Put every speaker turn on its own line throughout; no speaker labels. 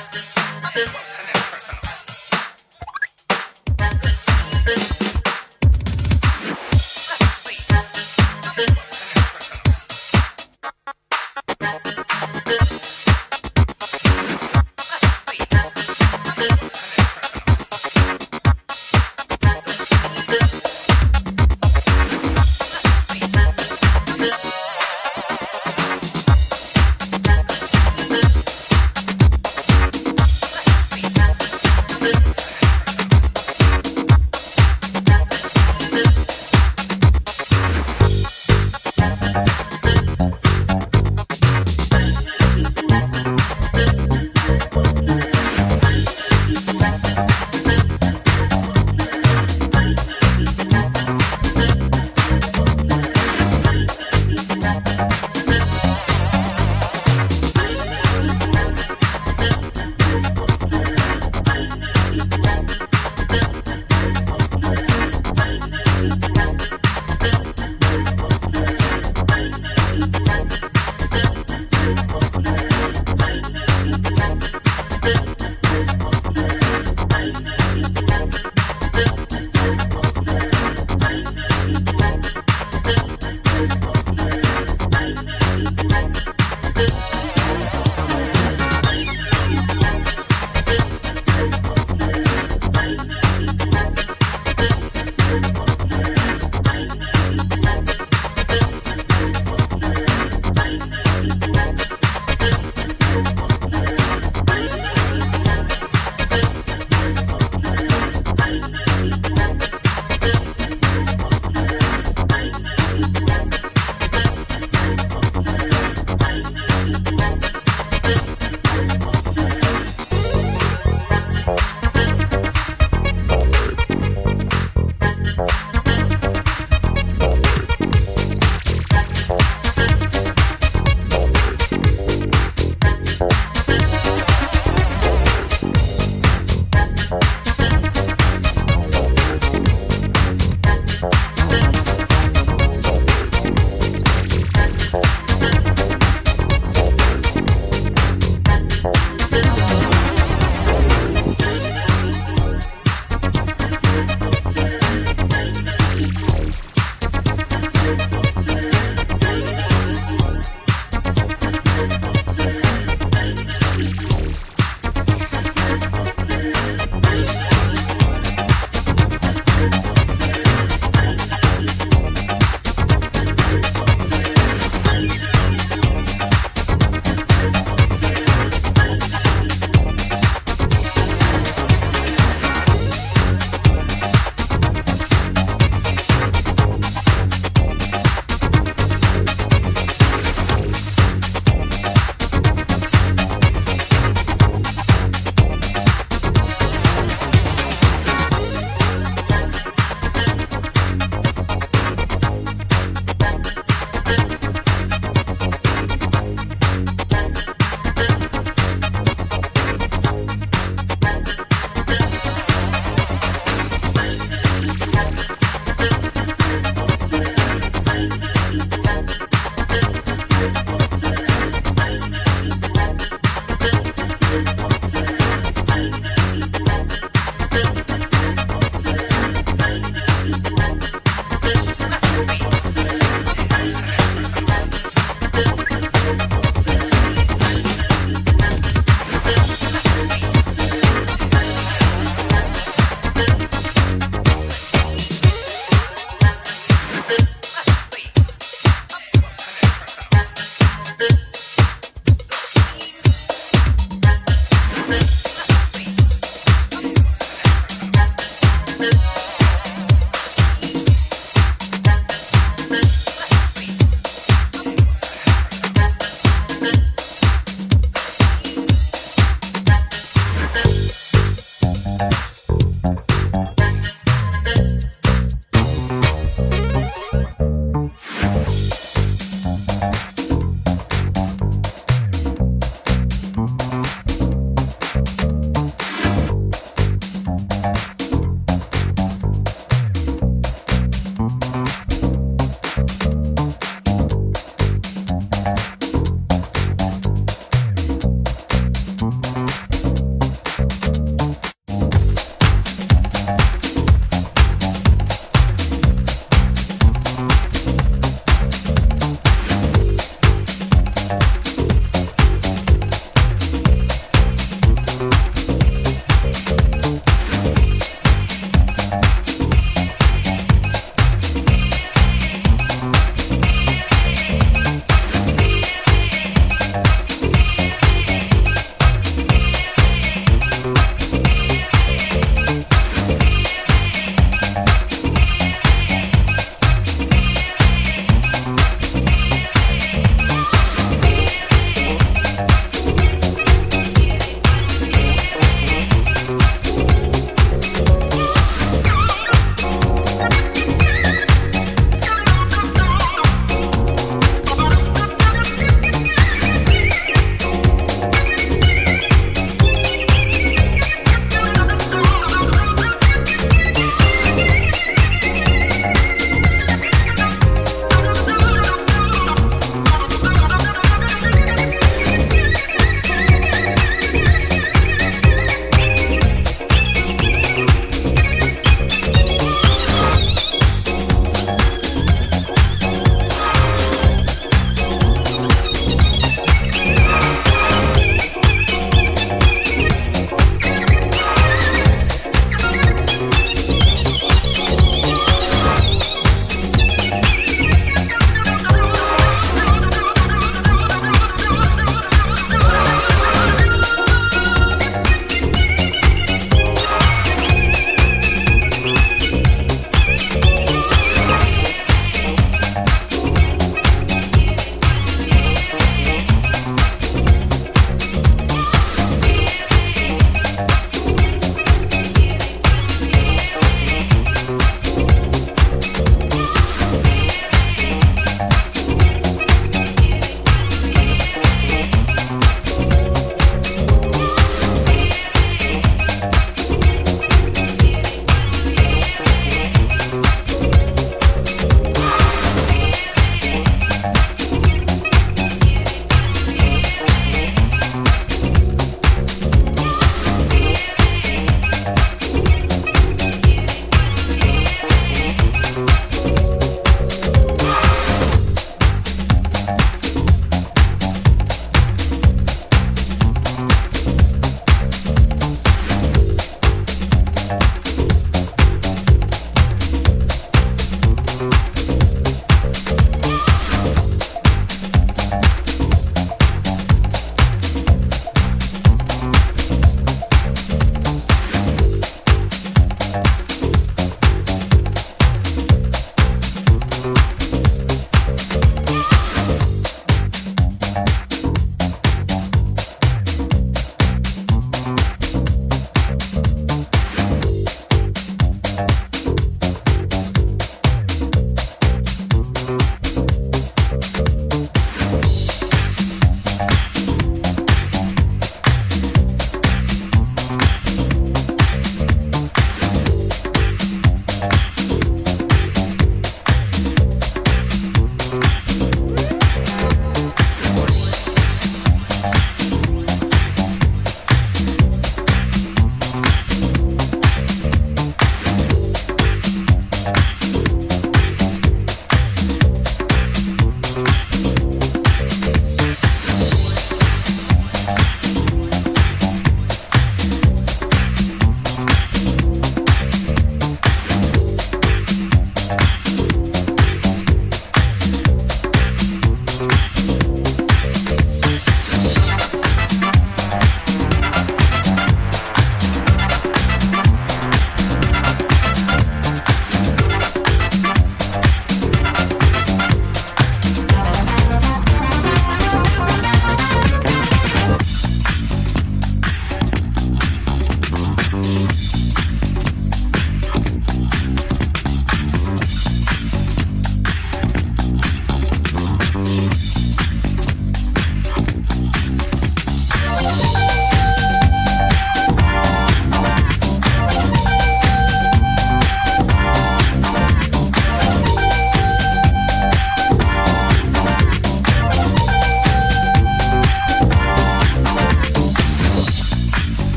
Thank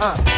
Uh.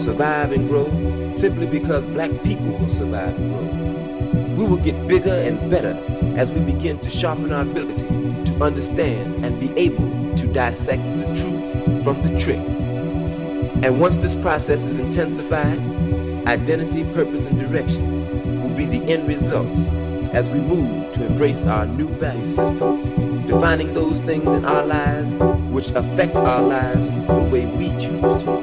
Survive and grow simply because black people will survive and grow. We will get bigger and better as we begin to sharpen our ability to understand and be able to dissect the truth from the trick. And once this process is intensified, identity, purpose, and direction will be the end results as we move to embrace our new value system, defining those things in our lives which affect our lives the way we choose to.